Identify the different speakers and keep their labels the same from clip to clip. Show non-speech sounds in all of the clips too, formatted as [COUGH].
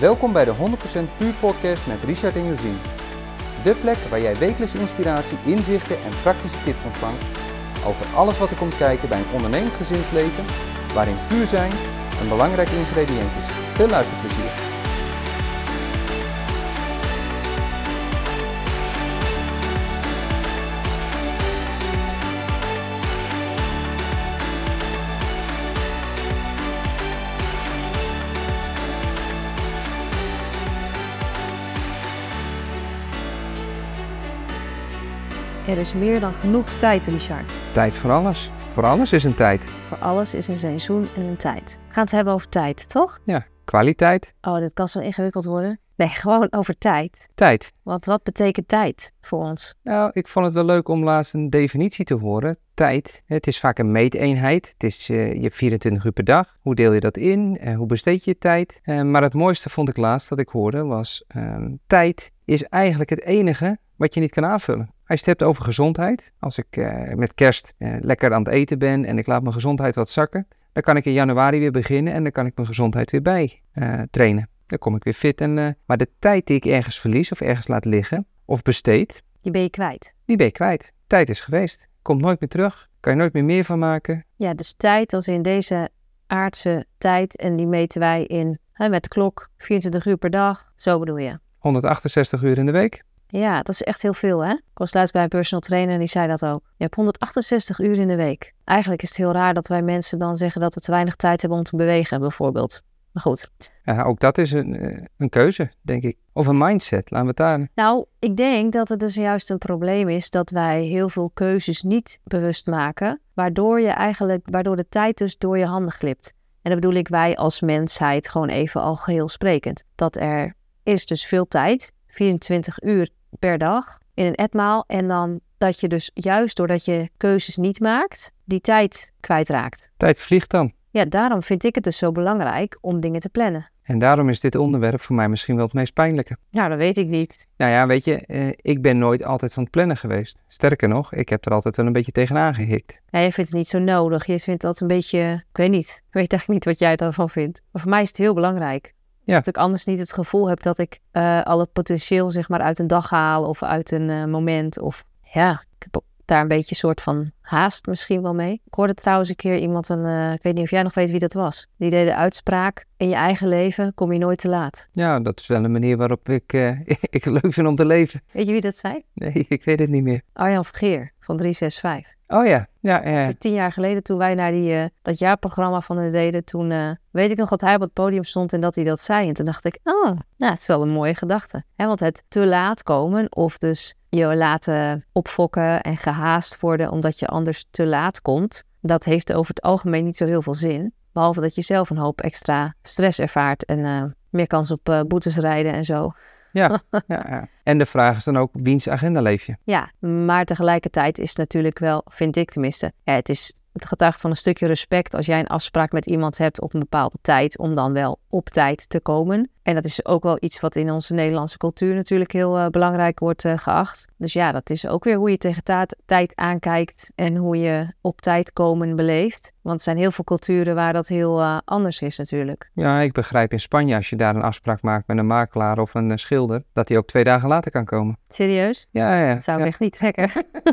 Speaker 1: Welkom bij de 100% Puur Podcast met Richard en Josien. De plek waar jij wekelijks inspiratie, inzichten en praktische tips ontvangt over alles wat er komt kijken bij een ondernemend gezinsleven, waarin puur zijn een belangrijk ingrediënt is. Veel luisterplezier.
Speaker 2: Er is meer dan genoeg tijd, Richard.
Speaker 1: Tijd voor alles. Voor alles is een tijd.
Speaker 2: Voor alles is een seizoen en een tijd. We gaan het hebben over tijd, toch?
Speaker 1: Ja, kwaliteit,
Speaker 2: Oh, dit kan zo ingewikkeld worden. Nee, [LAUGHS] gewoon over tijd.
Speaker 1: tijd.
Speaker 2: Want wat betekent tijd voor ons?
Speaker 1: Nou, ik vond het wel leuk om laatst een definitie te horen. Tijd, het is vaak een meeteenheid. Het is eh, je 24 uur per dag. Hoe deel je dat in? Eh, hoe besteed je je tijd? Eh, maar het mooiste vond ik laatst dat ik hoorde was... ehm, tijd is eigenlijk het enige wat je niet kan aanvullen. Als je het hebt over gezondheid, als ik eh, met kerst eh, lekker aan het eten ben en ik laat mijn gezondheid wat zakken, dan kan ik in januari weer beginnen en dan kan ik mijn gezondheid weer bij eh, trainen. Dan kom ik weer fit. En, maar de tijd die ik ergens verlies of ergens laat liggen of besteed,
Speaker 2: Die ben je kwijt.
Speaker 1: die ben je kwijt. Tijd is geweest. Komt nooit meer terug. Kan je nooit meer meer van maken.
Speaker 2: Ja, dus tijd als in deze aardse tijd. En die meten wij in hè, met de klok 24 uur per dag. Zo bedoel je.
Speaker 1: 168 uur in de week.
Speaker 2: Ja, dat is echt heel veel, hè? Ik was laatst bij een personal trainer en die zei dat ook. Je hebt 168 uur in de week. Eigenlijk is het heel raar dat wij mensen dan zeggen dat we te weinig tijd hebben om te bewegen, bijvoorbeeld. Maar goed.
Speaker 1: Ja, ook dat is een, eh, een keuze, denk ik. Of een mindset. Laten we het daar.
Speaker 2: Nou, ik denk dat het dus juist een probleem is dat wij heel veel keuzes niet bewust maken, waardoor je eigenlijk, waardoor de tijd dus door je handen glipt. En dat bedoel ik wij als mensheid gewoon even al geheel sprekend. Dat er is dus veel tijd, 24 uur per dag in een etmaal. En dan dat je dus juist doordat je keuzes niet maakt, die tijd kwijtraakt.
Speaker 1: Tijd vliegt dan.
Speaker 2: Ja, daarom vind ik het dus zo belangrijk om dingen te plannen.
Speaker 1: En daarom is dit onderwerp voor mij misschien wel het meest pijnlijke.
Speaker 2: Nou, dat weet ik niet.
Speaker 1: Nou ja, weet je, eh, ik ben nooit altijd van het plannen geweest. Sterker nog, ik heb er altijd wel een beetje tegenaan gehikt.
Speaker 2: Ja, je vindt het niet zo nodig. Je vindt dat een beetje, ik weet niet. Ik weet eigenlijk niet wat jij daarvan vindt. Maar voor mij is het heel belangrijk.
Speaker 1: Ja.
Speaker 2: Dat ik anders niet het gevoel heb dat ik eh, al het potentieel zeg maar uit een dag haal of uit een eh, moment. Of ja, ik heb daar een beetje een soort van haast misschien wel mee. Ik hoorde trouwens een keer iemand, een, eh, ik weet niet of jij nog weet wie dat was. Die deed de uitspraak, in je eigen leven kom je nooit te laat.
Speaker 1: Ja, dat is wel een manier waarop ik, [LAUGHS] ik leuk vind om te leven.
Speaker 2: Weet je wie dat zei?
Speaker 1: Nee, ik weet het niet meer.
Speaker 2: Arjan Vergeer van 365.
Speaker 1: Oh ja, ja, ja.
Speaker 2: Tien jaar geleden toen wij naar die, eh, dat jaarprogramma van hen deden, toen eh, weet ik nog dat hij op het podium stond en dat hij dat zei. En toen dacht ik, oh, nou, het is wel een mooie gedachte. Want het te laat komen of dus je laten opfokken en gehaast worden omdat je anders te laat komt, dat heeft over het algemeen niet zo heel veel zin. Behalve dat je zelf een hoop extra stress ervaart en eh, meer kans op boetes rijden en zo.
Speaker 1: Ja, [LAUGHS] ja, ja. En de vraag is dan ook, wiens agenda leef je?
Speaker 2: Ja, maar tegelijkertijd is het natuurlijk wel, vind ik tenminste, ja, het is het getuigt van een stukje respect als jij een afspraak met iemand hebt op een bepaalde tijd, om dan wel op tijd te komen. En dat is ook wel iets wat in onze Nederlandse cultuur natuurlijk heel eh, belangrijk wordt eh, geacht. Dus ja, dat is ook weer hoe je tegen tijd aankijkt en hoe je op tijd komen beleeft. Want er zijn heel veel culturen waar dat heel eh, anders is natuurlijk.
Speaker 1: Ja, ik begrijp in Spanje als je daar een afspraak maakt met een makelaar of een schilder, dat hij ook twee dagen later kan komen.
Speaker 2: Serieus?
Speaker 1: Ja, ja.
Speaker 2: Dat zou ik
Speaker 1: ja.
Speaker 2: echt niet [LAUGHS] trekken.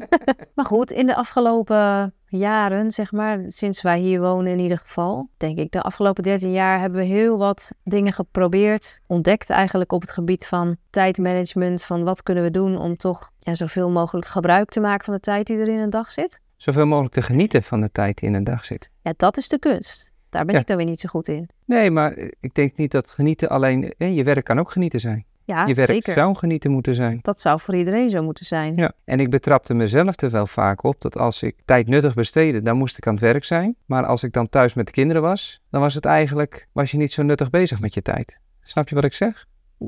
Speaker 2: [LAUGHS] maar goed, in de afgelopen jaren, zeg maar, sinds wij hier wonen in ieder geval, denk ik, de afgelopen 13 jaar hebben we heel wat dingen geprobeerd, ontdekt eigenlijk op het gebied van tijdmanagement, van wat kunnen we doen om toch ja, zoveel mogelijk gebruik te maken van de tijd die er in een dag zit.
Speaker 1: Zoveel mogelijk te genieten van de tijd die in een dag zit.
Speaker 2: Ja, dat is de kunst. Daar ben
Speaker 1: Ja.
Speaker 2: ik dan weer niet zo goed in.
Speaker 1: Nee, maar ik denk niet dat genieten alleen... Je werk kan ook genieten zijn.
Speaker 2: Ja,
Speaker 1: je werk
Speaker 2: zeker.
Speaker 1: zou genieten moeten zijn.
Speaker 2: Dat zou voor iedereen zo moeten zijn.
Speaker 1: Ja, en ik betrapte mezelf er wel vaak op dat als ik tijd nuttig besteedde, dan moest ik aan het werk zijn. Maar als ik dan thuis met de kinderen was, dan was het eigenlijk, was je niet zo nuttig bezig met je tijd. Snap je wat ik zeg?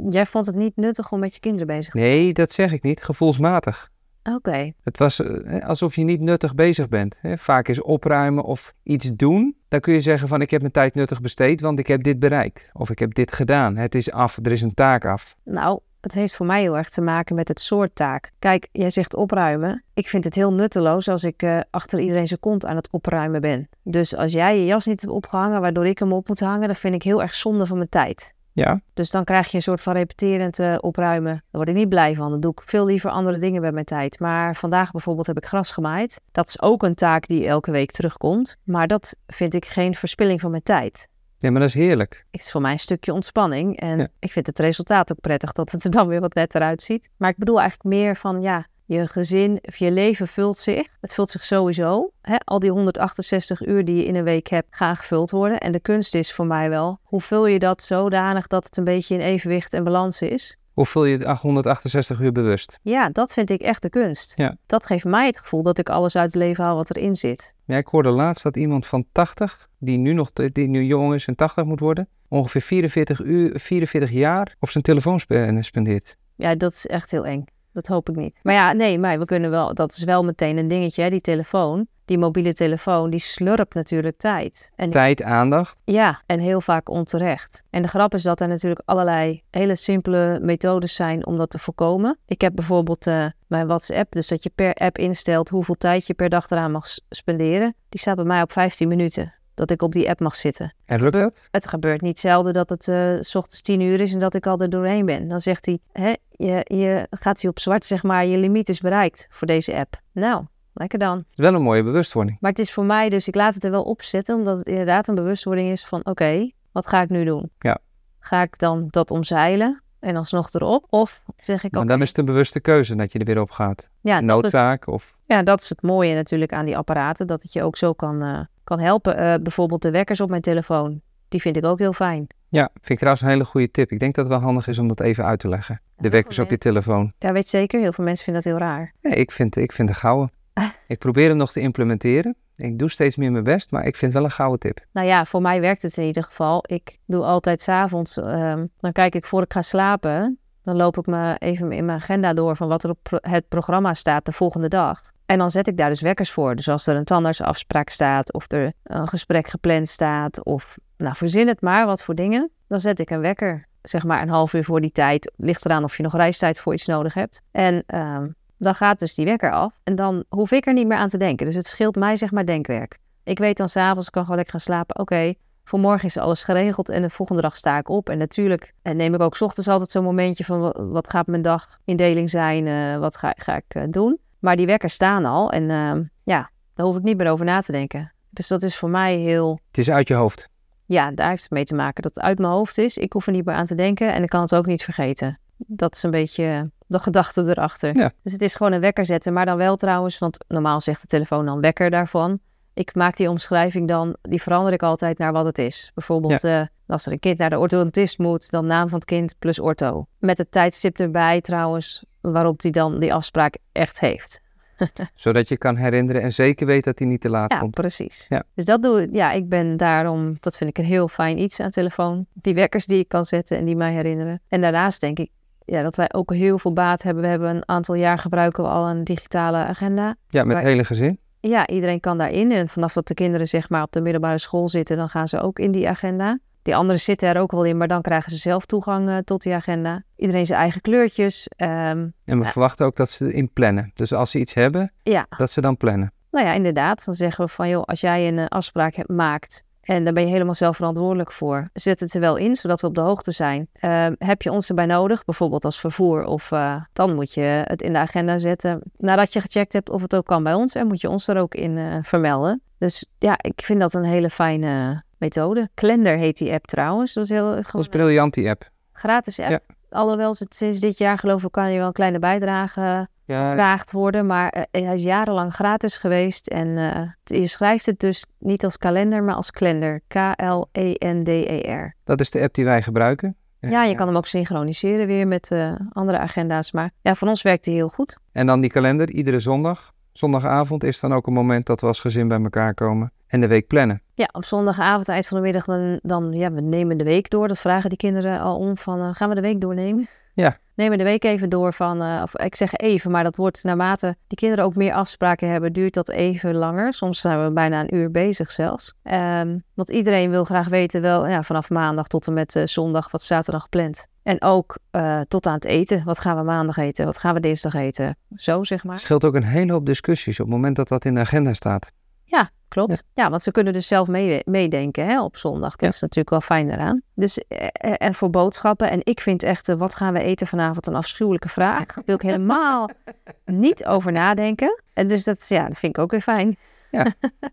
Speaker 2: Jij vond het niet nuttig om met je kinderen bezig te
Speaker 1: Nee, dat zeg ik niet, gevoelsmatig.
Speaker 2: Oké.
Speaker 1: Het was eh, alsof je niet nuttig bezig bent. Vaak is opruimen of iets doen, dan kun je zeggen van ik heb mijn tijd nuttig besteed, want ik heb dit bereikt. Of ik heb dit gedaan, het is af, er is een taak af.
Speaker 2: Nou, het heeft voor mij heel erg te maken met het soort taak. Kijk, jij zegt opruimen. Ik vind het heel nutteloos als ik eh, achter iedereen zijn kont aan het opruimen ben. Dus als jij je jas niet hebt opgehangen waardoor ik hem op moet hangen, dan vind ik heel erg zonde van mijn tijd.
Speaker 1: Ja,
Speaker 2: Dus dan krijg je een soort van repeterend eh, opruimen. Daar word ik niet blij van. Dan doe ik veel liever andere dingen bij mijn tijd. Maar vandaag bijvoorbeeld heb ik gras gemaaid. Dat is ook een taak die elke week terugkomt. Maar dat vind ik geen verspilling van mijn tijd.
Speaker 1: ja maar dat is heerlijk.
Speaker 2: Het is voor mij een stukje ontspanning. En
Speaker 1: Ja.
Speaker 2: ik vind het resultaat ook prettig dat het er dan weer wat netter uitziet. Maar ik bedoel eigenlijk meer van ja, je gezin of je leven vult zich. Het vult zich sowieso. Hè? Al die 168 uur die je in een week hebt, gaan gevuld worden. En de kunst is voor mij wel, hoe vul je dat zodanig dat het een beetje in evenwicht en balans is?
Speaker 1: Hoe vul je het 168 uur bewust?
Speaker 2: Ja, dat vind ik echt de kunst.
Speaker 1: Ja.
Speaker 2: Dat geeft mij het gevoel dat ik alles uit het leven haal wat erin zit.
Speaker 1: Ja, ik hoorde laatst dat iemand van 80, die nu nog die nu jong is en 80 moet worden, ongeveer 44, uur, 44 jaar op zijn telefoon spe- spendeert.
Speaker 2: Ja, dat is echt heel eng. Dat hoop ik niet. Maar ja, nee, maar we kunnen wel. Dat is wel meteen een dingetje, hè? die telefoon. Die mobiele telefoon, die slurpt natuurlijk tijd. En
Speaker 1: Tijd, aandacht.
Speaker 2: ja, en heel vaak onterecht. En de grap is dat er natuurlijk allerlei hele simpele methodes zijn om dat te voorkomen. Ik heb bijvoorbeeld eh, mijn WhatsApp, dus dat je per app instelt hoeveel tijd je per dag eraan mag spenderen. Die staat bij mij op 15 minuten. Dat ik op die app mag zitten.
Speaker 1: En lukt dat?
Speaker 2: Het gebeurt niet zelden dat het eh, s ochtends tien uur is en dat ik al er doorheen ben. Dan zegt hij, hè, je, je gaat hij op zwart, zeg maar, je limiet is bereikt voor deze app. Nou, lekker dan.
Speaker 1: Het is wel een mooie bewustwording.
Speaker 2: Maar het is voor mij, dus ik laat het er wel op zitten, omdat het inderdaad een bewustwording is van, oké, wat ga ik nu doen?
Speaker 1: Ja.
Speaker 2: Ga ik dan dat omzeilen en alsnog erop? Of zeg ik,
Speaker 1: Maar
Speaker 2: oké,
Speaker 1: dan is het een bewuste keuze dat je er weer op gaat.
Speaker 2: ja, is,
Speaker 1: Noodzaak of...
Speaker 2: ja, dat is het mooie natuurlijk aan die apparaten, dat het je ook zo kan, eh, kan helpen. Eh, bijvoorbeeld de wekkers op mijn telefoon, die vind ik ook heel fijn.
Speaker 1: Ja, vind ik trouwens een hele goede tip. Ik denk dat het wel handig is om dat even uit te leggen. De wekkers op je telefoon.
Speaker 2: Ja, weet zeker, heel veel mensen vinden dat heel raar.
Speaker 1: Nee, ik vind, ik vind het gouden. [LAUGHS] Ik probeer hem nog te implementeren. Ik doe steeds meer mijn best, maar ik vind het wel een gouden tip.
Speaker 2: Nou ja, voor mij werkt het in ieder geval. Ik doe altijd s'avonds, avonds, dan kijk ik voor ik ga slapen, dan loop ik me even in mijn agenda door van wat er op het programma staat de volgende dag. En dan zet ik daar dus wekkers voor. Dus als er een tandartsafspraak staat, of er een gesprek gepland staat, of nou verzin het maar, wat voor dingen, dan zet ik een wekker. Zeg maar een half uur voor die tijd. Ligt eraan of je nog reistijd voor iets nodig hebt. En ehm, dan gaat dus die wekker af. En dan hoef ik er niet meer aan te denken. Dus het scheelt mij zeg maar denkwerk. Ik weet dan s'avonds, ik kan gewoon lekker gaan slapen. Oké, morgen is alles geregeld en de volgende dag sta ik op. En natuurlijk en neem ik ook 's ochtends altijd zo'n momentje van wa- wat gaat mijn dag indeling zijn, eh, wat ga, ga ik eh, doen. Maar die wekkers staan al en ehm, ja, daar hoef ik niet meer over na te denken. Dus dat is voor mij heel,
Speaker 1: Het is uit je hoofd.
Speaker 2: ja, daar heeft het mee te maken dat het uit mijn hoofd is. Ik hoef er niet meer aan te denken en ik kan het ook niet vergeten. Dat is een beetje de gedachte erachter.
Speaker 1: Ja.
Speaker 2: Dus het is gewoon een wekker zetten, maar dan wel trouwens, want normaal zegt de telefoon dan wekker daarvan. Ik maak die omschrijving dan, die verander ik altijd naar wat het is. Bijvoorbeeld eh, als er een kind naar de orthodontist moet, dan naam van het kind plus ortho. Met het tijdstip erbij trouwens, waarop die dan die afspraak echt heeft. [LAUGHS]
Speaker 1: Zodat je kan herinneren en zeker weet dat hij niet te laat
Speaker 2: Ja,
Speaker 1: komt.
Speaker 2: precies.
Speaker 1: Ja.
Speaker 2: Dus dat doe ik. Ja, ik ben daarom, dat vind ik een heel fijn iets aan telefoon. Die wekkers die ik kan zetten en die mij herinneren. En daarnaast denk ik ja, dat wij ook heel veel baat hebben. We hebben een aantal jaar gebruiken we al een digitale agenda.
Speaker 1: Ja, met het hele gezin.
Speaker 2: Ja, iedereen kan daarin. En vanaf dat de kinderen zeg maar op de middelbare school zitten, dan gaan ze ook in die agenda. Die anderen zitten er ook wel in, maar dan krijgen ze zelf toegang eh, tot die agenda. Iedereen zijn eigen kleurtjes. Ehm,
Speaker 1: En we
Speaker 2: Ja.
Speaker 1: verwachten ook dat ze in plannen. Dus als ze iets hebben,
Speaker 2: ja,
Speaker 1: dat ze dan plannen.
Speaker 2: Nou ja, inderdaad. Dan zeggen we van, joh, als jij een eh, afspraak hebt, maakt en daar ben je helemaal zelf verantwoordelijk voor, zet het er wel in, zodat we op de hoogte zijn. Ehm, heb je ons erbij nodig, bijvoorbeeld als vervoer, of eh, dan moet je het in de agenda zetten nadat je gecheckt hebt of het ook kan bij ons en moet je ons er ook in eh, vermelden. Dus ja, ik vind dat een hele fijne methode. Calendar heet die app trouwens. Dat is heel
Speaker 1: Dat
Speaker 2: gewoon
Speaker 1: is briljant, die app.
Speaker 2: gratis app.
Speaker 1: Ja.
Speaker 2: Alhoewel ze het sinds dit jaar geloof ik kan je wel een kleine bijdrage
Speaker 1: Ja,
Speaker 2: gevraagd worden, maar eh, hij is jarenlang gratis geweest. En eh, je schrijft het dus niet als kalender, maar als klender. K-L-E-N-D-E-R.
Speaker 1: dat is de app die wij gebruiken.
Speaker 2: Ja, je kan hem ook synchroniseren weer met eh, andere agenda's. Maar ja, van ons werkt hij heel goed.
Speaker 1: En dan die kalender, iedere zondag. Zondagavond is dan ook een moment dat we als gezin bij elkaar komen en de week plannen.
Speaker 2: Ja, op zondagavond, eind van de middag, dan, dan ja, we nemen de week door. Dat vragen die kinderen al om van, gaan we de week doornemen?
Speaker 1: Ja.
Speaker 2: Nemen de week even door van, eh, of ik zeg even, maar dat wordt naarmate die kinderen ook meer afspraken hebben, duurt dat even langer. Soms zijn we bijna een uur bezig zelfs. Ehm, want iedereen wil graag weten wel, ja, vanaf maandag tot en met eh, zondag, wat staat er dan gepland? En ook eh, tot aan het eten. Wat gaan we maandag eten? Wat gaan we dinsdag eten? Zo, zeg maar.
Speaker 1: Het scheelt ook een hele hoop discussies op het moment dat dat in de agenda staat.
Speaker 2: Ja, klopt. Ja, want ze kunnen dus zelf mee, meedenken hè, op zondag. Dat
Speaker 1: Ja.
Speaker 2: is natuurlijk wel fijn daaraan. Dus eh, eh, en voor boodschappen. En ik vind echt, eh, wat gaan we eten vanavond, een afschuwelijke vraag. Daar wil ik helemaal [LAUGHS] niet over nadenken. En dus dat, ja, dat vind ik ook weer fijn.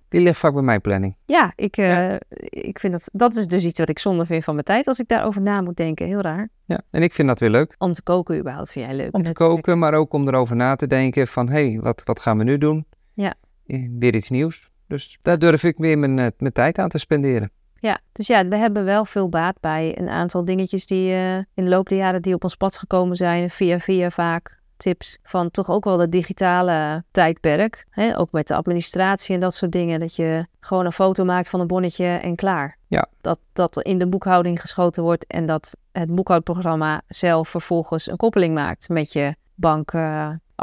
Speaker 1: Die ligt vaak bij mijn planning. [LAUGHS]
Speaker 2: Ja, ik,
Speaker 1: Ja.
Speaker 2: ik vind dat, dat is dus iets wat ik zonde vind van mijn tijd. Als ik daarover na moet denken, heel raar.
Speaker 1: Ja. En ik vind dat weer leuk.
Speaker 2: Om te koken überhaupt vind jij leuk.
Speaker 1: Om te koken, maar ook om erover na te denken van... hé, hey, wat, wat gaan we nu doen?
Speaker 2: Ja.
Speaker 1: Weer iets nieuws. Dus daar durf ik weer mijn, eh, mijn tijd aan te spenderen.
Speaker 2: Ja, dus ja, we hebben wel veel baat bij een aantal dingetjes die eh, in de loop der jaren die op ons pad gekomen zijn, via via vaak tips van toch ook wel het digitale tijdperk. Hè? Ook met de administratie en dat soort dingen, dat je gewoon een foto maakt van een bonnetje en klaar.
Speaker 1: Ja.
Speaker 2: Dat dat in de boekhouding geschoten wordt en dat het boekhoudprogramma zelf vervolgens een koppeling maakt met je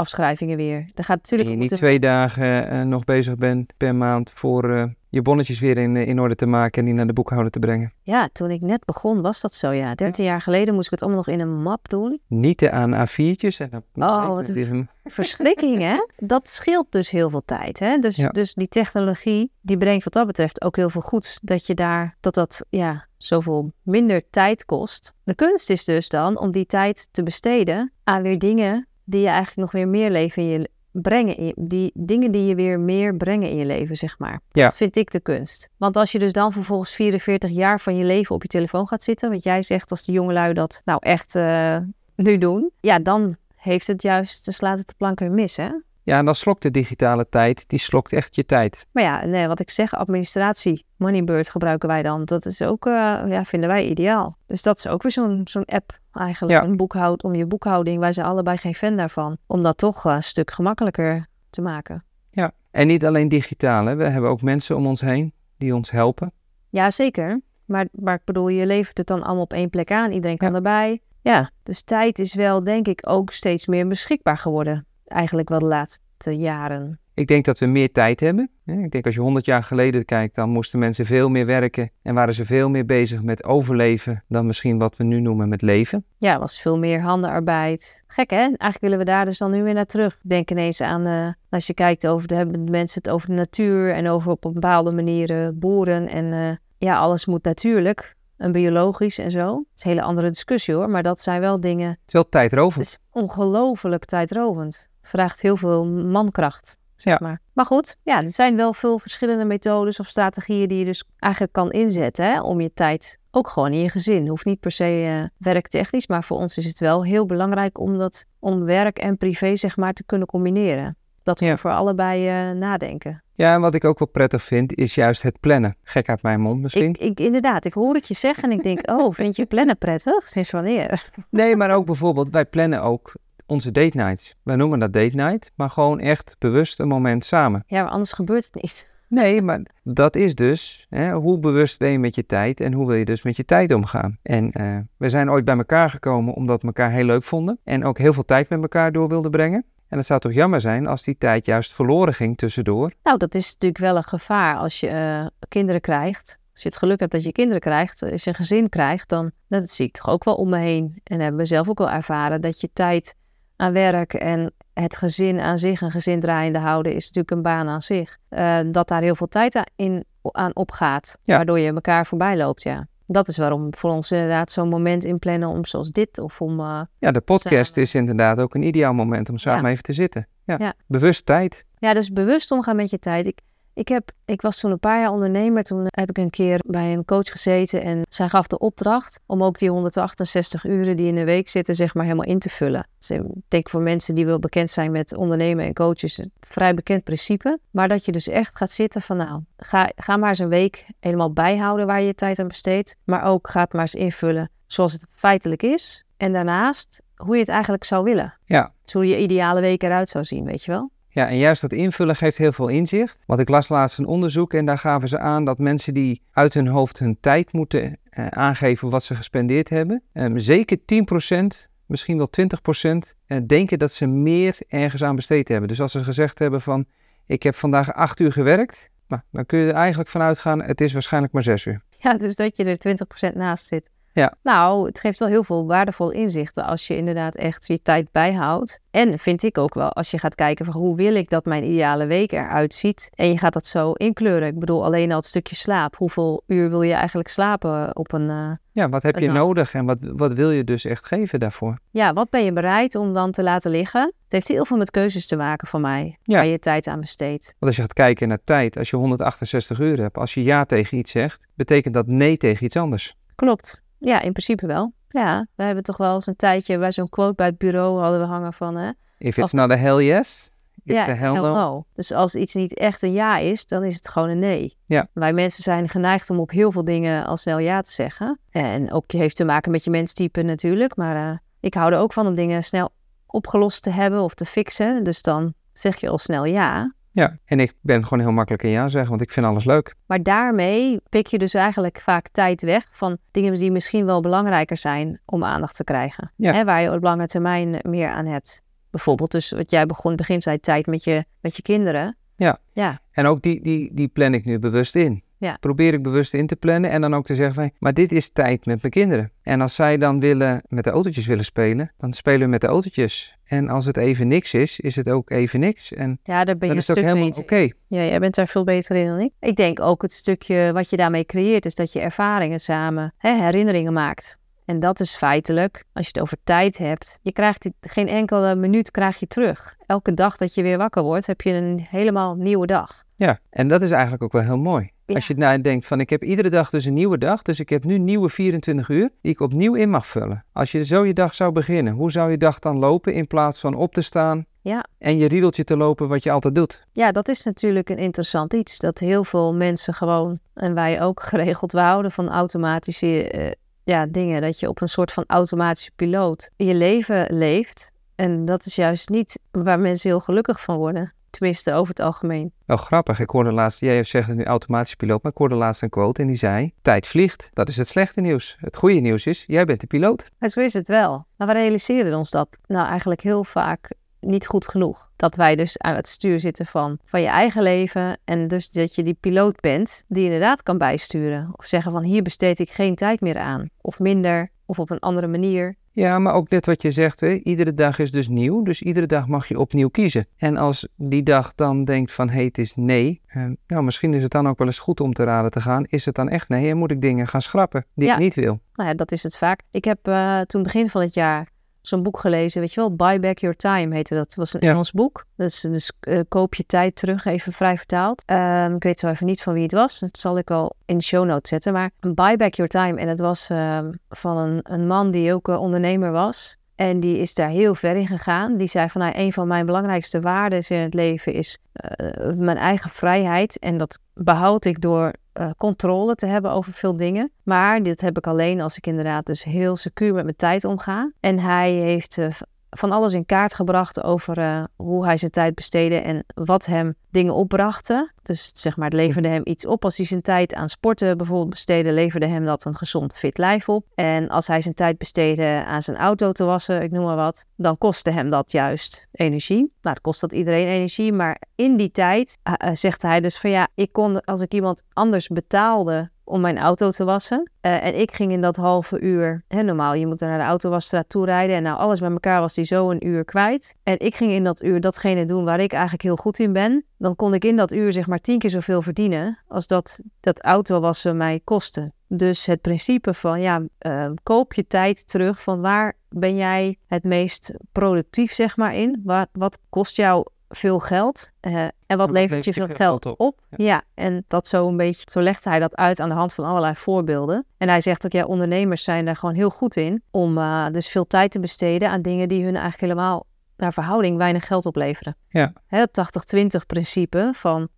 Speaker 2: bankafschrijvingen weer. Er gaat
Speaker 1: En
Speaker 2: natuurlijk
Speaker 1: je
Speaker 2: moeten-
Speaker 1: niet twee dagen eh, nog bezig bent per maand voor eh, je bonnetjes weer in, eh, in orde te maken en die naar de boekhouder te brengen.
Speaker 2: Ja, toen ik net begon was dat zo, ja. 13 jaar geleden moest ik het allemaal nog in een map doen.
Speaker 1: Niet aan A4'tjes. En dan,
Speaker 2: Oh, wat
Speaker 1: een-
Speaker 2: verschrikking, hè? Dat scheelt dus heel veel tijd, hè? Dus,
Speaker 1: Ja.
Speaker 2: dus die technologie, die brengt wat dat betreft ook heel veel goeds. Dat je daar, dat dat, ja, zoveel minder tijd kost. De kunst is dus dan om die tijd te besteden aan weer dingen die je eigenlijk nog weer meer leven in je brengen. In die dingen die je weer meer brengen in je leven, zeg maar.
Speaker 1: Ja.
Speaker 2: Dat vind ik de kunst. Want als je dus dan vervolgens 44 jaar van je leven op je telefoon gaat zitten, wat jij zegt als de jongelui dat nou echt eh, nu doen, ja, dan heeft het juist, dan slaat het de plank weer mis, hè?
Speaker 1: Ja, en dan slokt de digitale tijd, die slokt echt je tijd.
Speaker 2: Maar ja, nee, wat ik zeg, administratie, Moneybird gebruiken wij dan. Dat is ook, eh, ja, vinden wij ideaal. Dus dat is ook weer zo'n zo'n app eigenlijk,
Speaker 1: Ja.
Speaker 2: een boekhoud, om je boekhouding. Wij zijn allebei geen fan daarvan. Om dat toch eh, een stuk gemakkelijker te maken.
Speaker 1: Ja. En niet alleen digitaal, hè. we hebben ook mensen om ons heen die ons helpen.
Speaker 2: Ja, zeker. Maar, maar ik bedoel, je levert het dan allemaal op één plek aan. Iedereen kan
Speaker 1: Ja.
Speaker 2: erbij. Ja, dus tijd is wel, denk ik, ook steeds meer beschikbaar geworden. Eigenlijk wel de laatste jaren.
Speaker 1: Ik denk dat we meer tijd hebben. Ik denk als je 100 jaar geleden kijkt, dan moesten mensen veel meer werken en waren ze veel meer bezig met overleven dan misschien wat we nu noemen met leven.
Speaker 2: Ja, was veel meer handenarbeid. Gek hè? Eigenlijk willen we daar dus dan nu weer naar terug. Denk ineens aan, eh, als je kijkt over, de, hebben de mensen het over de natuur en over op een bepaalde manier boeren. En eh, ja, alles moet natuurlijk en biologisch en zo. Dat is een hele andere discussie hoor, maar dat zijn wel dingen,
Speaker 1: Het is wel
Speaker 2: het
Speaker 1: tijdrovend.
Speaker 2: is ongelooflijk tijdrovend. Vraagt heel veel mankracht. Zeg
Speaker 1: Ja.
Speaker 2: maar. maar goed, ja, er zijn wel veel verschillende methodes of strategieën die je dus eigenlijk kan inzetten hè, om je tijd ook gewoon in je gezin. Hoeft niet per se eh, werktechnisch, maar voor ons is het wel heel belangrijk om, dat, om werk en privé zeg maar te kunnen combineren. Dat we
Speaker 1: Ja.
Speaker 2: voor allebei eh, nadenken.
Speaker 1: Ja, en wat ik ook wel prettig vind, is juist het plannen. Gek uit mijn mond misschien.
Speaker 2: Ik, ik, inderdaad, ik hoor het je zeggen en ik denk, [LAUGHS] oh, vind je plannen prettig? Sinds wanneer?
Speaker 1: Nee, maar ook bijvoorbeeld, wij plannen ook onze date nights. Wij noemen dat date night, maar gewoon echt bewust een moment samen.
Speaker 2: Ja, maar anders gebeurt het niet.
Speaker 1: Nee, maar dat is dus hè, hoe bewust ben je met je tijd en hoe wil je dus met je tijd omgaan. En eh, we zijn ooit bij elkaar gekomen omdat we elkaar heel leuk vonden en ook heel veel tijd met elkaar door wilden brengen. En het zou toch jammer zijn als die tijd juist verloren ging tussendoor.
Speaker 2: Nou, dat is natuurlijk wel een gevaar als je eh, kinderen krijgt. Als je het geluk hebt dat je kinderen krijgt, als je een gezin krijgt, dan dat zie ik toch ook wel om me heen. En hebben we zelf ook wel ervaren dat je tijd aan werk en het gezin aan zich, een gezin draaiende houden, is natuurlijk een baan aan zich. Eh, dat daar heel veel tijd aan, in, aan opgaat,
Speaker 1: Ja.
Speaker 2: waardoor je elkaar voorbij loopt, ja. Dat is waarom voor ons inderdaad zo'n moment inplannen om zoals dit of om... eh,
Speaker 1: Ja, de podcast
Speaker 2: Samen.
Speaker 1: is inderdaad ook een ideaal moment om samen even te zitten. Ja.
Speaker 2: Ja.
Speaker 1: Bewust tijd.
Speaker 2: Ja, dus bewust omgaan met je tijd. Ik, ik, heb, ik was toen een paar jaar ondernemer. Toen heb ik een keer bij een coach gezeten. En zij gaf de opdracht om ook die 168 uren die in de week zitten, zeg maar helemaal in te vullen. Dus ik denk voor mensen die wel bekend zijn met ondernemen en coaches, een vrij bekend principe. Maar dat je dus echt gaat zitten van nou, ga, ga maar eens een week helemaal bijhouden waar je je tijd aan besteedt. Maar ook ga het maar eens invullen zoals het feitelijk is. En daarnaast hoe je het eigenlijk zou willen.
Speaker 1: Ja.
Speaker 2: Dus hoe je ideale week eruit zou zien, weet je wel?
Speaker 1: Ja, en juist dat invullen geeft heel veel inzicht. Want ik las laatst een onderzoek en daar gaven ze aan dat mensen die uit hun hoofd hun tijd moeten eh, aangeven wat ze gespendeerd hebben, ehm, zeker 10%, misschien wel 20% eh, denken dat ze meer ergens aan besteed hebben. Dus als ze gezegd hebben van ik heb vandaag 8 uur gewerkt, nou, dan kun je er eigenlijk van uitgaan het is waarschijnlijk maar 6 uur.
Speaker 2: Ja, dus dat je er 20% naast zit.
Speaker 1: Ja.
Speaker 2: Nou, het geeft wel heel veel waardevol inzichten als je inderdaad echt je tijd bijhoudt. En vind ik ook wel, als je gaat kijken van hoe wil ik dat mijn ideale week eruit ziet. En je gaat dat zo inkleuren. Ik bedoel, alleen al het stukje slaap. Hoeveel uur wil je eigenlijk slapen op een... eh,
Speaker 1: Ja, wat heb je nodig en wat, wat wil je dus echt geven daarvoor?
Speaker 2: ja, wat ben je bereid om dan te laten liggen? Het heeft heel veel met keuzes te maken van mij.
Speaker 1: Ja.
Speaker 2: Waar je je tijd aan besteedt.
Speaker 1: Want als je gaat kijken naar tijd, als je 168 uur hebt, als je ja tegen iets zegt, betekent dat nee tegen iets anders.
Speaker 2: Klopt. Ja, in principe wel. Ja, we hebben toch wel eens een tijdje bij zo'n quote bij het bureau hadden we hangen van... Hè,
Speaker 1: If
Speaker 2: Als-
Speaker 1: it's not a hell yes, it's
Speaker 2: ja,
Speaker 1: a hell no.
Speaker 2: Dus als iets niet echt een ja is, dan is het gewoon een nee.
Speaker 1: Ja.
Speaker 2: Wij mensen zijn geneigd om op heel veel dingen al snel ja te zeggen. En ook heeft te maken met je menstype natuurlijk. Maar eh, ik hou er ook van om dingen snel opgelost te hebben of te fixen. Dus dan zeg je al snel ja.
Speaker 1: Ja, en ik ben gewoon heel makkelijk in ja zeggen, want ik vind alles leuk.
Speaker 2: Maar daarmee pik je dus eigenlijk vaak tijd weg van dingen die misschien wel belangrijker zijn om aandacht te krijgen.
Speaker 1: Ja.
Speaker 2: Hè, waar je op lange termijn meer aan hebt. Bijvoorbeeld dus wat jij begon, begin zei, tijd met je, met je kinderen.
Speaker 1: Ja.
Speaker 2: Ja,
Speaker 1: En ook die, die, die plan ik nu bewust in.
Speaker 2: Ja.
Speaker 1: Probeer ik bewust in te plannen en dan ook te zeggen van, maar dit is tijd met mijn kinderen. En als zij dan willen met de autootjes willen spelen, dan spelen we met de autootjes. En als het even niks is, is het ook even niks. En
Speaker 2: ja daar ben je
Speaker 1: is
Speaker 2: een
Speaker 1: het ook helemaal oké.
Speaker 2: Ja, jij bent daar veel beter in dan ik. Ik denk ook het stukje wat je daarmee creëert, is dat je ervaringen samen, hè, herinneringen maakt. En dat is feitelijk, als je het over tijd hebt, je krijgt geen enkele minuut krijg je terug. Elke dag dat je weer wakker wordt, heb je een helemaal nieuwe dag.
Speaker 1: Ja, en dat is eigenlijk ook wel heel mooi.
Speaker 2: Ja.
Speaker 1: Als je nadenkt van ik heb iedere dag dus een nieuwe dag, dus ik heb nu nieuwe 24 uur die ik opnieuw in mag vullen. Als je zo je dag zou beginnen, hoe zou je dag dan lopen in plaats van op te staan
Speaker 2: Ja.
Speaker 1: en je riedeltje te lopen wat je altijd doet?
Speaker 2: Ja, dat is natuurlijk een interessant iets. Dat heel veel mensen gewoon, en wij ook [LAUGHS] geregeld, we houden van automatische eh, ja, dingen. Dat je op een soort van automatische piloot je leven leeft. En dat is juist niet waar mensen heel gelukkig van worden. Tenminste, over het algemeen.
Speaker 1: Wel grappig, ik hoorde laatst, jij zegt het nu automatisch piloot, maar ik hoorde laatst een quote en die zei, tijd vliegt. Dat is het slechte nieuws. Het goede nieuws is, jij bent de piloot.
Speaker 2: Maar zo is het wel. Maar we realiseren ons dat nou eigenlijk heel vaak niet goed genoeg. Dat wij dus aan het stuur zitten van, van je eigen leven. En dus dat je die piloot bent die inderdaad kan bijsturen. Of zeggen van hier besteed ik geen tijd meer aan. Of minder. Of op een andere manier.
Speaker 1: Ja, maar ook net wat je zegt, hè? iedere dag is dus nieuw, dus iedere dag mag je opnieuw kiezen. En als die dag dan denkt van, hé, het is nee, eh, nou, misschien is het dan ook wel eens goed om te raden te gaan. Is het dan echt nee en moet ik dingen gaan schrappen die
Speaker 2: Ja.
Speaker 1: ik niet wil?
Speaker 2: Nou ja, dat is het vaak. Ik heb eh, toen begin van het jaar zo'n boek gelezen, weet je wel, Buy Back Your Time heette dat. Het was een
Speaker 1: Ja.
Speaker 2: Engels boek. Dus, dus eh, koop je tijd terug, even vrij vertaald. Ehm, ik weet zo even niet van wie het was. Dat zal ik wel in de show notes zetten. Maar Buy Back Your Time. En het was ehm, van een, een man die ook eh, ondernemer was. En die is daar heel ver in gegaan. Die zei van, nou, een van mijn belangrijkste waarden in het leven is eh, mijn eigen vrijheid. En dat behoud ik door eh, controle te hebben over veel dingen. Maar dit heb ik alleen als ik inderdaad dus heel secuur met mijn tijd omga. En hij heeft eh, van alles in kaart gebracht over eh, hoe hij zijn tijd besteedde en wat hem dingen opbrachten. Dus zeg maar, het leverde hem iets op. Als hij zijn tijd aan sporten bijvoorbeeld besteedde, leverde hem dat een gezond fit lijf op. En als hij zijn tijd besteedde aan zijn auto te wassen, ik noem maar wat, dan kostte hem dat juist energie. Nou, dat kost dat iedereen energie, maar in die tijd eh, eh, zegt hij dus van ja, ik kon als ik iemand anders betaalde om mijn auto te wassen. eh, en ik ging in dat halve uur, hè, normaal, je moet naar de autowasstraat toe rijden. En nou, alles bij elkaar was die zo een uur kwijt. En ik ging in dat uur datgene doen waar ik eigenlijk heel goed in ben. Dan kon ik in dat uur zeg maar tien keer zoveel verdienen als dat, dat autowassen mij kostte. Dus het principe van, ja, eh, koop je tijd terug van waar ben jij het meest productief zeg maar in? Wat, wat kost jou veel geld eh, en wat levert je veel geld op?
Speaker 1: Ja.
Speaker 2: Ja. en dat zo een beetje, zo legt hij dat uit aan de hand van allerlei voorbeelden. En hij zegt ook, ja, ondernemers zijn daar gewoon heel goed in om eh, dus veel tijd te besteden aan dingen die hun eigenlijk helemaal naar verhouding weinig geld opleveren.
Speaker 1: Ja.
Speaker 2: Het 80-20 principe van 20%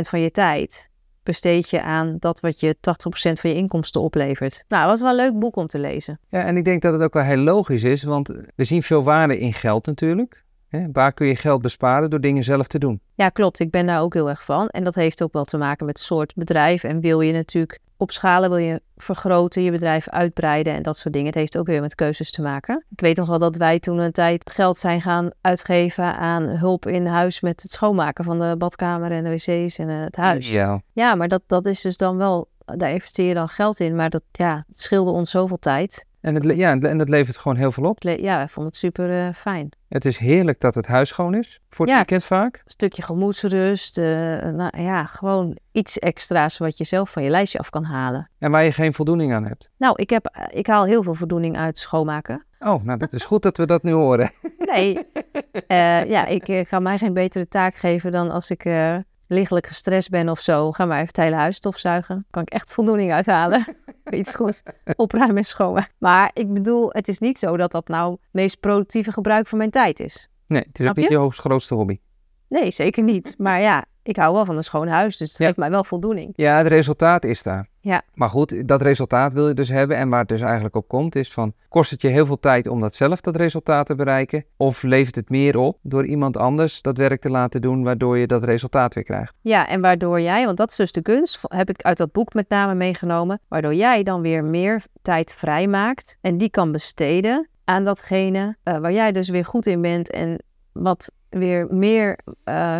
Speaker 2: van je tijd besteed je aan dat wat je 80% van je inkomsten oplevert. Nou, dat was wel een leuk boek om te lezen.
Speaker 1: Ja, en ik denk dat het ook wel heel logisch is, want we zien veel waarde in geld natuurlijk. Hè? Waar kun je geld besparen door dingen zelf te doen?
Speaker 2: Ja, klopt. Ik ben daar ook heel erg van. En dat heeft ook wel te maken met het soort bedrijf. En wil je natuurlijk opschalen, wil je vergroten, je bedrijf uitbreiden en dat soort dingen. Het heeft ook weer met keuzes te maken. Ik weet nog wel dat wij toen een tijd geld zijn gaan uitgeven aan hulp in huis met het schoonmaken van de badkamer en de wc's en eh, het huis.
Speaker 1: Ja.
Speaker 2: Ja, maar dat, dat is dus dan wel daar investeer je dan geld in. Maar dat, ja, het scheelde ons zoveel tijd.
Speaker 1: En het, ja, en het levert gewoon heel veel op.
Speaker 2: Ja, wij vonden het super eh, fijn.
Speaker 1: Het is heerlijk dat het huis schoon is. Voor het
Speaker 2: Ja.
Speaker 1: weekend vaak.
Speaker 2: Een stukje gemoedsrust. eh, nou ja, gewoon iets extra's wat je zelf van je lijstje af kan halen.
Speaker 1: En waar je geen voldoening aan hebt.
Speaker 2: Nou, ik, heb, eh, ik haal heel veel voldoening uit schoonmaken.
Speaker 1: Oh, nou dat is goed dat we dat nu horen.
Speaker 2: Nee, [LAUGHS] ja, ik ga mij geen betere taak geven dan als ik lichtelijk gestrest ben of zo. Ga maar even het hele huis stofzuigen. Kan ik echt voldoening uithalen. [LAUGHS] Iets goeds opruimen en schoonmaken. Maar ik bedoel, het is niet zo dat dat nou het meest productieve gebruik van mijn tijd is.
Speaker 1: Nee, het is ook niet
Speaker 2: je?
Speaker 1: je hoogst grootste hobby.
Speaker 2: Nee, zeker niet. Maar ja, ik hou wel van een schoon huis, dus het
Speaker 1: Ja.
Speaker 2: geeft mij wel voldoening.
Speaker 1: Ja, het resultaat is daar.
Speaker 2: Ja.
Speaker 1: Maar goed, dat resultaat wil je dus hebben. En waar het dus eigenlijk op komt is van... Kost het je heel veel tijd om dat zelf, dat resultaat te bereiken? Of levert het meer op door iemand anders dat werk te laten doen... waardoor je dat resultaat weer krijgt?
Speaker 2: Ja, en waardoor jij, want dat is dus de kunst, heb ik uit dat boek met name meegenomen, waardoor jij dan weer meer tijd vrijmaakt en die kan besteden aan datgene eh, waar jij dus weer goed in bent en wat weer meer, eh,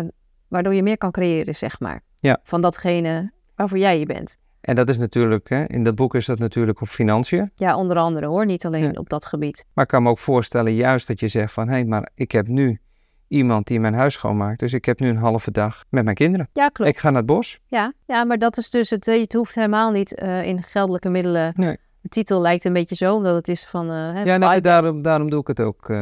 Speaker 2: waardoor je meer kan creëren, zeg maar.
Speaker 1: Ja.
Speaker 2: Van datgene waarvoor jij je bent.
Speaker 1: En dat is natuurlijk, hè, in dat boek is dat natuurlijk op financiën.
Speaker 2: Ja, onder andere hoor, niet alleen
Speaker 1: Ja.
Speaker 2: op dat gebied.
Speaker 1: Maar ik kan me ook voorstellen juist dat je zegt van... hé, hey, maar ik heb nu iemand die mijn huis schoonmaakt. Dus ik heb nu een halve dag met mijn kinderen.
Speaker 2: Ja, klopt.
Speaker 1: Ik ga naar het bos.
Speaker 2: Ja, ja, maar dat is dus het, eh, het hoeft helemaal niet eh, in geldelijke middelen.
Speaker 1: Nee.
Speaker 2: De titel lijkt een beetje zo, omdat het is van eh, hè,
Speaker 1: Ja, nee, daarom, daarom doe ik het ook.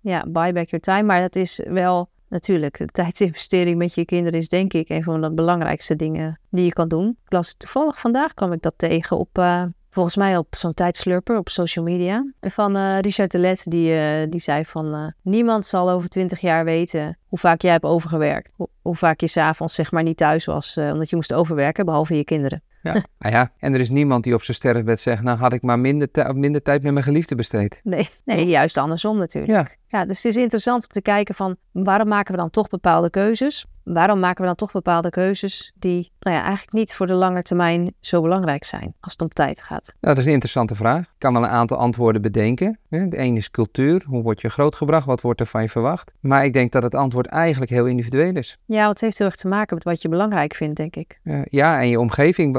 Speaker 2: Ja, buy back your time. Maar dat is wel natuurlijk, een tijdsinvestering met je kinderen is denk ik een van de belangrijkste dingen die je kan doen. Ik las toevallig vandaag kwam ik dat tegen op, eh, volgens mij op zo'n tijdslurper op social media. Van eh, Richard de Let, die, eh, die zei van eh, niemand zal over twintig jaar weten hoe vaak jij hebt overgewerkt. Hoe, hoe vaak je s'avonds zeg maar niet thuis was omdat je moest overwerken, behalve je kinderen.
Speaker 1: Ja. ah ja, en er is niemand die op zijn sterfbed zegt... nou had ik maar minder, minder tijd met mijn geliefde besteed.
Speaker 2: Nee, nee, juist andersom natuurlijk.
Speaker 1: Ja,
Speaker 2: Ja, dus het is interessant om te kijken van waarom maken we dan toch bepaalde keuzes? Waarom maken we dan toch bepaalde keuzes die nou ja, eigenlijk niet voor de lange termijn zo belangrijk zijn als het om tijd gaat?
Speaker 1: nou, dat is een interessante vraag. Ik kan wel een aantal antwoorden bedenken. De ene is cultuur. Hoe word je grootgebracht? Wat wordt er van je verwacht? Maar ik denk dat het antwoord eigenlijk heel individueel is.
Speaker 2: Ja, het heeft heel erg te maken met wat je belangrijk vindt, denk ik.
Speaker 1: Ja, en je omgeving.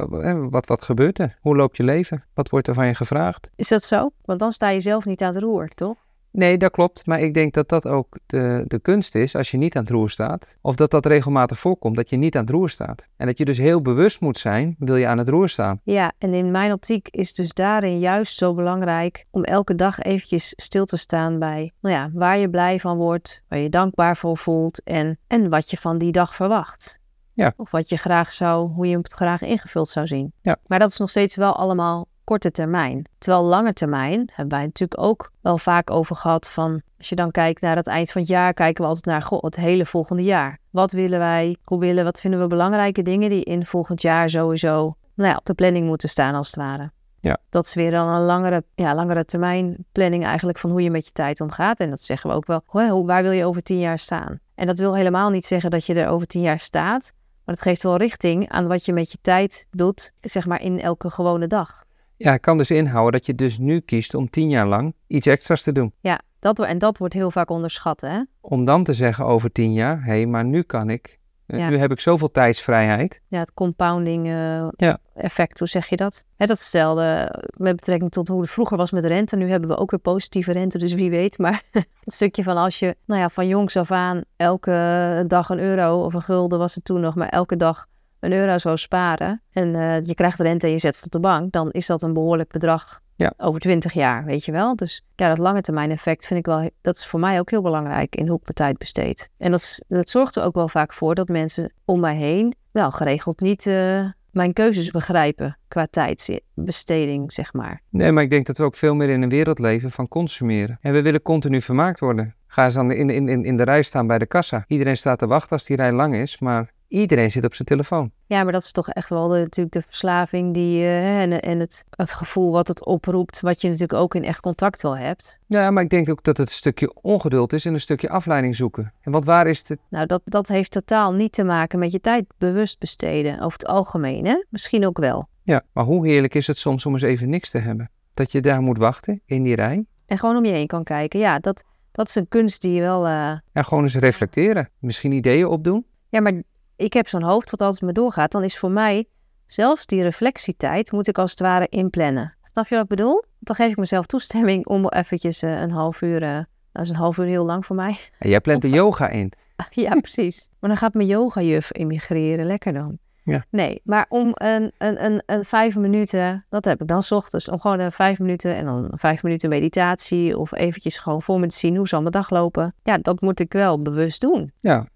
Speaker 1: Wat, wat gebeurt er? Hoe loopt je leven? Wat wordt er van je gevraagd?
Speaker 2: Is dat zo? Want dan sta je zelf niet aan het roer, toch?
Speaker 1: Nee, dat klopt. Maar ik denk dat dat ook de, de kunst is als je niet aan het roer staat. Of dat dat regelmatig voorkomt, dat je niet aan het roer staat. En dat je dus heel bewust moet zijn, wil je aan het roer staan.
Speaker 2: Ja, en in mijn optiek is dus daarin juist zo belangrijk om elke dag eventjes stil te staan bij nou ja, waar je blij van wordt, waar je dankbaar voor voelt en, en wat je van die dag verwacht.
Speaker 1: Ja.
Speaker 2: Of wat je graag zou, hoe je het graag ingevuld zou zien.
Speaker 1: Ja.
Speaker 2: Maar dat is nog steeds wel allemaal korte termijn. Terwijl lange termijn hebben wij natuurlijk ook wel vaak over gehad van, als je dan kijkt naar het eind van het jaar, kijken we altijd naar goh, het hele volgende jaar. Wat willen wij, hoe willen, wat vinden we belangrijke dingen die in volgend jaar sowieso nou ja, op de planning moeten staan als het ware.
Speaker 1: Ja.
Speaker 2: Dat is weer dan een langere, ja, langere termijn planning eigenlijk van hoe je met je tijd omgaat. En dat zeggen we ook wel, hoe, hoe- waar wil je over tien jaar staan? En dat wil helemaal niet zeggen dat je er over tien jaar staat. Maar het geeft wel richting aan wat je met je tijd doet, zeg maar in elke gewone dag.
Speaker 1: Ja, kan dus inhouden dat je dus nu kiest om tien jaar lang iets extra's te doen.
Speaker 2: Ja, dat, en dat wordt heel vaak onderschat, hè?
Speaker 1: Om dan te zeggen over tien jaar, hé, hey, maar nu kan ik. eh,
Speaker 2: Ja.
Speaker 1: Nu heb ik zoveel tijdsvrijheid.
Speaker 2: Ja, het compounding eh,
Speaker 1: Ja.
Speaker 2: effect, hoe zeg je dat? Hè, dat is hetzelfde met betrekking tot hoe het vroeger was met rente. Nu hebben we ook weer positieve rente, dus wie weet. Maar [LAUGHS] het stukje van als je nou ja, van jongs af aan elke dag een euro of een gulden was het toen nog, maar elke dag een euro zou sparen en eh, je krijgt rente en je zet het op de bank, dan is dat een behoorlijk bedrag
Speaker 1: Ja.
Speaker 2: over 20 jaar, weet je wel. Dus ja, dat lange termijn effect vind ik wel, dat is voor mij ook heel belangrijk in hoe ik mijn tijd besteed. En dat, dat zorgt er ook wel vaak voor dat mensen om mij heen, wel geregeld niet eh, mijn keuzes begrijpen qua tijdsbesteding, zeg maar.
Speaker 1: Nee, maar ik denk dat we ook veel meer in een wereld leven van consumeren. En we willen continu vermaakt worden. Ga eens dan in, in, in, in de rij staan bij de kassa. Iedereen staat te wachten als die rij lang is, maar iedereen zit op zijn telefoon.
Speaker 2: Ja, maar dat is toch echt wel de, natuurlijk de verslaving die, eh, en, en het, het gevoel wat het oproept, wat je natuurlijk ook in echt contact wel hebt.
Speaker 1: Ja, maar ik denk ook dat het een stukje ongeduld is en een stukje afleiding zoeken. En want waar is het?
Speaker 2: Nou, dat, dat heeft totaal niet te maken met je tijd bewust besteden, over het algemeen, hè? Misschien ook wel.
Speaker 1: Ja, maar hoe heerlijk is het soms om eens even niks te hebben? Dat je daar moet wachten, in die rij.
Speaker 2: En gewoon om je heen kan kijken. Ja, dat, dat is een kunst die je wel... eh,
Speaker 1: En gewoon eens reflecteren. Misschien ideeën opdoen.
Speaker 2: Ja, maar ik heb zo'n hoofd wat altijd me doorgaat. Dan is voor mij zelfs die reflectietijd moet ik als het ware inplannen. Snap je wat ik bedoel? Dan geef ik mezelf toestemming om eventjes eh, een half uur, eh, dat is een half uur heel lang voor mij.
Speaker 1: En jij plant de yoga in. [LAUGHS]
Speaker 2: ja, precies. Maar dan gaat mijn yogajuf immigreren, lekker dan.
Speaker 1: Ja.
Speaker 2: Nee, maar om een, een, een, een vijf minuten, dat heb ik dan 's ochtends, om gewoon een vijf minuten en dan vijf minuten meditatie of eventjes gewoon voor me te zien hoe zal mijn dag lopen. Ja, dat moet ik wel bewust doen.
Speaker 1: Ja,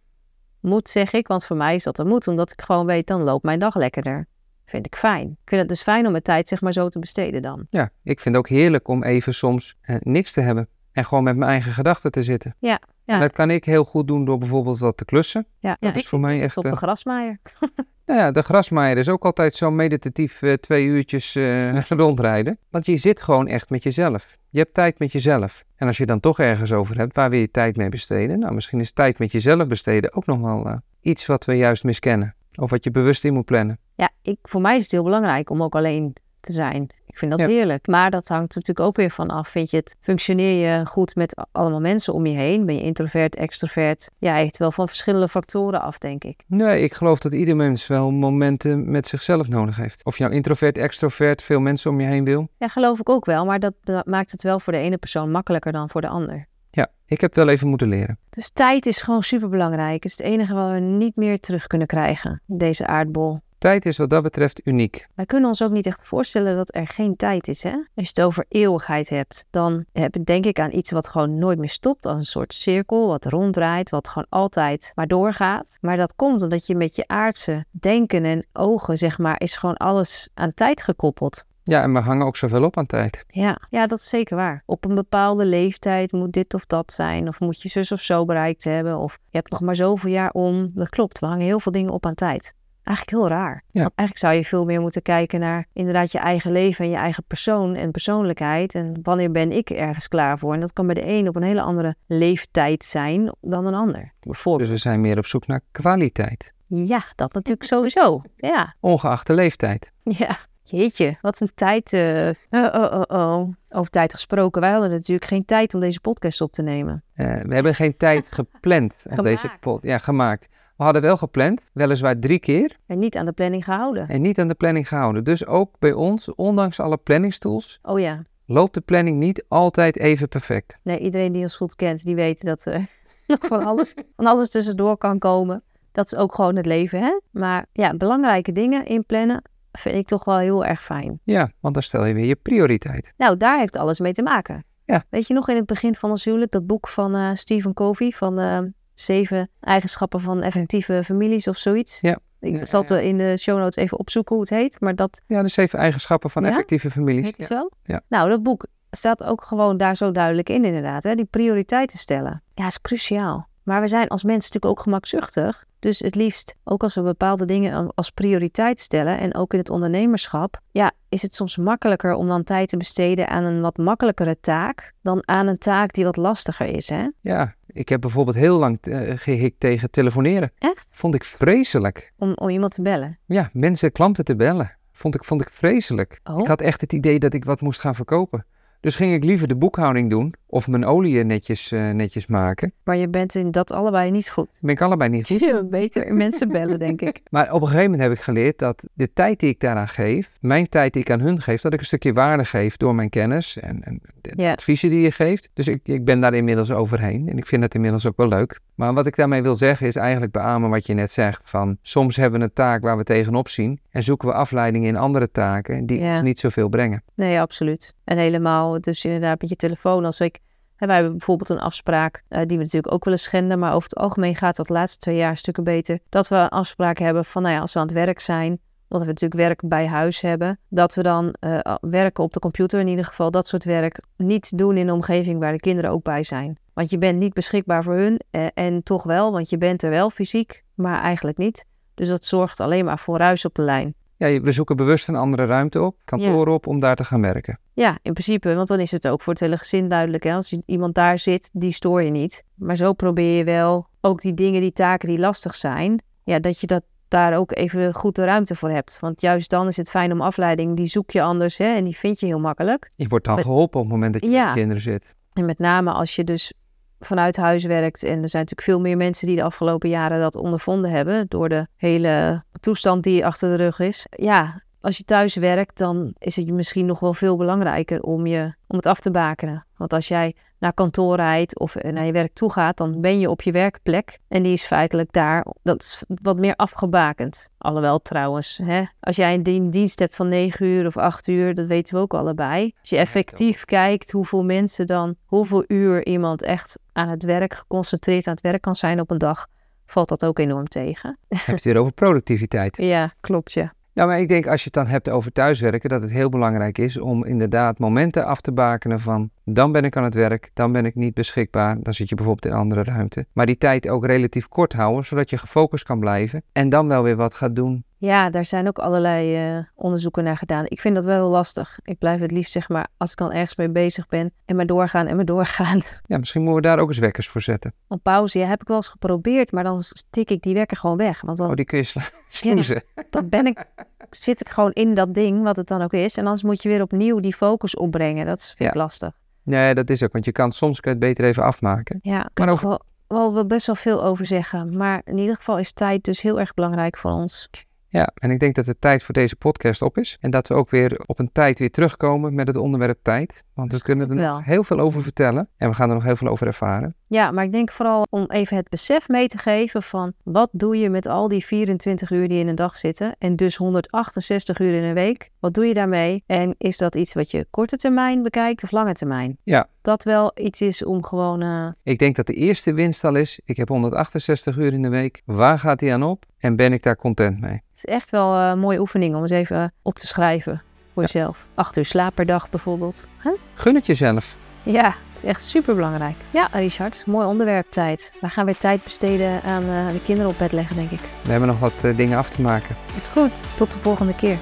Speaker 2: Moet zeg ik, want voor mij is dat een moet, omdat ik gewoon weet, dan loopt mijn dag lekkerder. Vind ik fijn. Ik vind het dus fijn om mijn tijd zeg maar zo te besteden dan.
Speaker 1: ja. Ik vind het ook heerlijk om even soms eh, niks te hebben. En gewoon met mijn eigen gedachten te zitten.
Speaker 2: Ja, ja.
Speaker 1: Dat kan ik heel goed doen door bijvoorbeeld wat te klussen.
Speaker 2: Ja,
Speaker 1: Dat
Speaker 2: ja,
Speaker 1: is
Speaker 2: ik
Speaker 1: voor mij
Speaker 2: echt
Speaker 1: echt,
Speaker 2: op de
Speaker 1: eh,
Speaker 2: grasmaaier. [LAUGHS]
Speaker 1: Nou ja, de grasmaaier is ook altijd zo meditatief eh, twee uurtjes eh, [LAUGHS] rondrijden. Want je zit gewoon echt met jezelf. Je hebt tijd met jezelf. En als je dan toch ergens over hebt, waar wil je tijd mee besteden? Nou, misschien is tijd met jezelf besteden ook nog wel eh, iets wat we juist miskennen. Of wat je bewust in moet plannen.
Speaker 2: Ja, ik, voor mij is het heel belangrijk om ook alleen te zijn. Ik vind dat
Speaker 1: Ja.
Speaker 2: heerlijk. Maar dat hangt natuurlijk ook weer van af. Vind je het, functioneer je goed met allemaal mensen om je heen? Ben je introvert, extrovert? Ja, heeft wel van verschillende factoren af, denk ik.
Speaker 1: Nee, ik geloof dat ieder mens wel momenten met zichzelf nodig heeft. Of je nou introvert, extrovert, veel mensen om je heen wil.
Speaker 2: Ja, geloof ik ook wel. Maar dat, dat maakt het wel voor de ene persoon makkelijker dan voor de ander.
Speaker 1: Ja, ik heb het wel even moeten leren.
Speaker 2: Dus tijd is gewoon super belangrijk. Het is het enige wat we niet meer terug kunnen krijgen. Deze aardbol.
Speaker 1: Tijd is wat dat betreft uniek.
Speaker 2: Wij kunnen ons ook niet echt voorstellen dat er geen tijd is. Hè? Als je het over eeuwigheid hebt, dan heb ik denk ik aan iets wat gewoon nooit meer stopt. Als een soort cirkel, wat ronddraait, wat gewoon altijd maar doorgaat. Maar dat komt omdat je met je aardse denken en ogen, zeg maar, is gewoon alles aan tijd gekoppeld.
Speaker 1: Ja, en we hangen ook zoveel op aan tijd.
Speaker 2: Ja, ja, dat is zeker waar. Op een bepaalde leeftijd moet dit of dat zijn. Of moet je zus of zo bereikt hebben. Of je hebt nog maar zoveel jaar om. Dat klopt, we hangen heel veel dingen op aan tijd. Eigenlijk heel raar.
Speaker 1: Ja.
Speaker 2: Want eigenlijk zou je veel meer moeten kijken naar inderdaad je eigen leven en je eigen persoon en persoonlijkheid. En wanneer ben ik ergens klaar voor? En dat kan bij de een op een hele andere leeftijd zijn dan een ander. Bijvoorbeeld.
Speaker 1: Dus we zijn meer op zoek naar kwaliteit.
Speaker 2: Ja, dat natuurlijk sowieso. Ja,
Speaker 1: Ongeacht de leeftijd.
Speaker 2: ja. Jeetje, wat een tijd. eh. Oh, oh, oh. Over tijd gesproken. Wij hadden natuurlijk geen tijd om deze podcast op te nemen.
Speaker 1: Eh, we hebben geen tijd gepland deze pot. Ja, gemaakt. We hadden wel gepland, weliswaar drie keer,
Speaker 2: En niet aan de planning gehouden.
Speaker 1: en niet aan de planning gehouden. Dus ook bij ons, ondanks alle planningstools,
Speaker 2: Oh ja.
Speaker 1: loopt de planning niet altijd even perfect.
Speaker 2: Nee, iedereen die ons goed kent, die weet dat [LAUGHS] er van alles, van alles tussendoor kan komen. Dat is ook gewoon het leven, hè? Maar ja, belangrijke dingen inplannen vind ik toch wel heel erg fijn.
Speaker 1: Ja, want dan stel je weer je prioriteit.
Speaker 2: Nou, daar heeft alles mee te maken.
Speaker 1: Ja.
Speaker 2: Weet je nog in het begin van ons huwelijk, dat boek van eh, Stephen Covey, van eh, zeven eigenschappen van effectieve families of zoiets?
Speaker 1: Ja.
Speaker 2: Ik zal het in de show notes even opzoeken hoe het heet, maar dat
Speaker 1: Ja, de zeven eigenschappen van
Speaker 2: Ja?
Speaker 1: effectieve families.
Speaker 2: heet het
Speaker 1: Ja.
Speaker 2: zo.
Speaker 1: Ja.
Speaker 2: Nou, dat boek staat ook gewoon daar zo duidelijk in inderdaad. Hè? Die prioriteiten stellen. Ja, is cruciaal. Maar we zijn als mensen natuurlijk ook gemakzuchtig. Dus het liefst, ook als we bepaalde dingen als prioriteit stellen en ook in het ondernemerschap, ja, is het soms makkelijker om dan tijd te besteden aan een wat makkelijkere taak dan aan een taak die wat lastiger is, hè?
Speaker 1: Ja, ik heb bijvoorbeeld heel lang eh, gehikt tegen telefoneren.
Speaker 2: Echt?
Speaker 1: Vond ik vreselijk.
Speaker 2: Om, om iemand te bellen.
Speaker 1: Ja, mensen, klanten te bellen. Vond ik, vond ik vreselijk.
Speaker 2: Oh.
Speaker 1: Ik had echt het idee dat ik wat moest gaan verkopen. Dus ging ik liever de boekhouding doen of mijn olie netjes, eh, netjes maken.
Speaker 2: Maar je bent in dat allebei niet goed.
Speaker 1: Ben ik allebei niet goed. [LAUGHS]
Speaker 2: Je beter mensen bellen, denk ik. [LAUGHS]
Speaker 1: Maar op een gegeven moment heb ik geleerd dat de tijd die ik daaraan geef, mijn tijd die ik aan hun geef, dat ik een stukje waarde geef door mijn kennis en, en de adviezen die je geeft. Dus ik, ik ben daar inmiddels overheen en ik vind het inmiddels ook wel leuk. Maar wat ik daarmee wil zeggen is eigenlijk beamen wat je net zegt. Van soms hebben we een taak waar we tegenop zien en zoeken we afleiding in andere taken die ons niet zoveel brengen.
Speaker 2: Nee, absoluut. En helemaal, dus inderdaad met je telefoon. Als ik, hè, wij hebben bijvoorbeeld een afspraak, eh, die we natuurlijk ook willen schenden, maar over het algemeen gaat dat de laatste twee jaar stukken beter. Dat we afspraak hebben van, nou ja, als we aan het werk zijn, dat we natuurlijk werk bij huis hebben, dat we dan eh, werken op de computer in ieder geval, dat soort werk niet doen in een omgeving waar de kinderen ook bij zijn. Want je bent niet beschikbaar voor hun eh, en toch wel, want je bent er wel fysiek, maar eigenlijk niet. Dus dat zorgt alleen maar voor ruis op de lijn.
Speaker 1: Ja, we zoeken bewust een andere ruimte op, kantoor op, om daar te gaan werken.
Speaker 2: Ja, in principe, want dan is het ook voor het hele gezin duidelijk. Hè? Als iemand daar zit, die stoor je niet. Maar zo probeer je wel ook die dingen, die taken die lastig zijn, ja, dat je dat daar ook even goed de ruimte voor hebt. Want juist dan is het fijn om afleiding, die zoek je anders hè? en die vind je heel makkelijk.
Speaker 1: Je wordt dan geholpen op het moment dat je
Speaker 2: Ja.
Speaker 1: met kinderen zit.
Speaker 2: En met name als je dus vanuit huis werkt. En er zijn natuurlijk veel meer mensen die de afgelopen jaren dat ondervonden hebben. Door de hele toestand die achter de rug is. Ja, als je thuis werkt, dan is het misschien nog wel veel belangrijker om, je, om het af te bakenen. Want als jij naar kantoor rijdt of naar je werk toe gaat, dan ben je op je werkplek. En die is feitelijk daar, dat is wat meer afgebakend. Alhoewel trouwens, hè, als jij een dienst hebt van 9 uur of 8 uur, dat weten we ook allebei. Als je effectief kijkt hoeveel mensen dan, hoeveel uur iemand echt aan het werk, geconcentreerd aan het werk kan zijn op een dag, valt dat ook enorm tegen.
Speaker 1: Heb je het weer over productiviteit? [LAUGHS]
Speaker 2: ja, klopt ja.
Speaker 1: Ja, maar ik denk als je het dan hebt over thuiswerken, dat het heel belangrijk is om inderdaad momenten af te bakenen van dan ben ik aan het werk, dan ben ik niet beschikbaar, dan zit je bijvoorbeeld in een andere ruimte. Maar die tijd ook relatief kort houden, zodat je gefocust kan blijven en dan wel weer wat gaat doen
Speaker 2: ja, daar zijn ook allerlei uh, onderzoeken naar gedaan. Ik vind dat wel heel lastig. Ik blijf het liefst, zeg maar, als ik dan ergens mee bezig ben en maar doorgaan en maar doorgaan. [LAUGHS]
Speaker 1: Ja, misschien moeten we daar ook eens wekkers voor zetten.
Speaker 2: Op pauze, ja, heb ik wel eens geprobeerd, maar dan stik ik die wekker gewoon weg. Want dan,
Speaker 1: oh, die kun je snoezen. [LAUGHS]
Speaker 2: dan ben ik, zit ik gewoon in dat ding, wat het dan ook is. En anders moet je weer opnieuw die focus opbrengen. Dat vind ja. ik lastig.
Speaker 1: Nee, dat is ook, want je kan soms kan het beter even afmaken.
Speaker 2: Ja, maar wel, wel best wel veel over zeggen. Maar in ieder geval is tijd dus heel erg belangrijk voor ons.
Speaker 1: Ja, en ik denk dat de tijd voor deze podcast op is. En dat we ook weer op een tijd weer terugkomen met het onderwerp tijd. Want we kunnen er nog heel veel over vertellen. En we gaan er nog heel veel over ervaren.
Speaker 2: Ja, maar ik denk vooral om even het besef mee te geven van wat doe je met al die 24 uur die in een dag zitten en dus 168 uur in een week. Wat doe je daarmee? En is dat iets wat je korte termijn bekijkt of lange termijn?
Speaker 1: Ja.
Speaker 2: Dat wel iets is om gewoon... Uh...
Speaker 1: Ik denk dat de eerste winst al is, ik heb 168 uur in de week. Waar gaat die aan op? En ben ik daar content mee?
Speaker 2: Het is echt wel een mooie oefening om eens even op te schrijven voor jezelf. Acht uur slaap per dag bijvoorbeeld. Huh?
Speaker 1: Gun het jezelf.
Speaker 2: Ja, het is echt super belangrijk. Ja, Richard, mooi onderwerp tijd. We gaan weer tijd besteden aan uh, de kinderen op bed leggen, denk ik.
Speaker 1: We hebben nog wat uh, dingen af te maken.
Speaker 2: Is goed. Tot de volgende keer.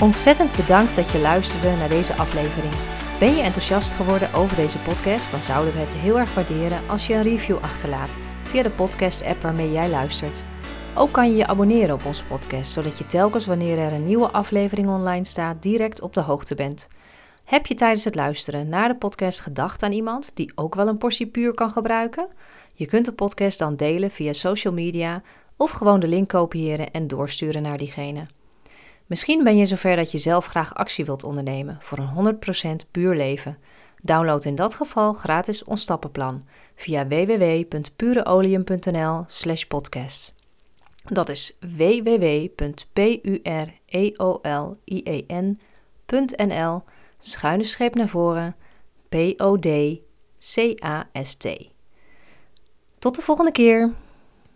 Speaker 2: Ontzettend bedankt dat je luisterde naar deze aflevering. Ben je enthousiast geworden over deze podcast? Dan zouden we het heel erg waarderen als je een review achterlaat via de podcast-app waarmee jij luistert. Ook kan je je abonneren op onze podcast, zodat je telkens wanneer er een nieuwe aflevering online staat, direct op de hoogte bent. Heb je tijdens het luisteren naar de podcast gedacht aan iemand die ook wel een portie puur kan gebruiken? Je kunt de podcast dan delen via social media of gewoon de link kopiëren en doorsturen naar diegene. Misschien ben je zover dat je zelf graag actie wilt ondernemen voor een 100% puur leven. Download in dat geval gratis ons stappenplan via www.pureolium.nl/podcast. Dat is www.pureolien.nl schuine scheep naar voren P O D C A S T. Tot de volgende keer.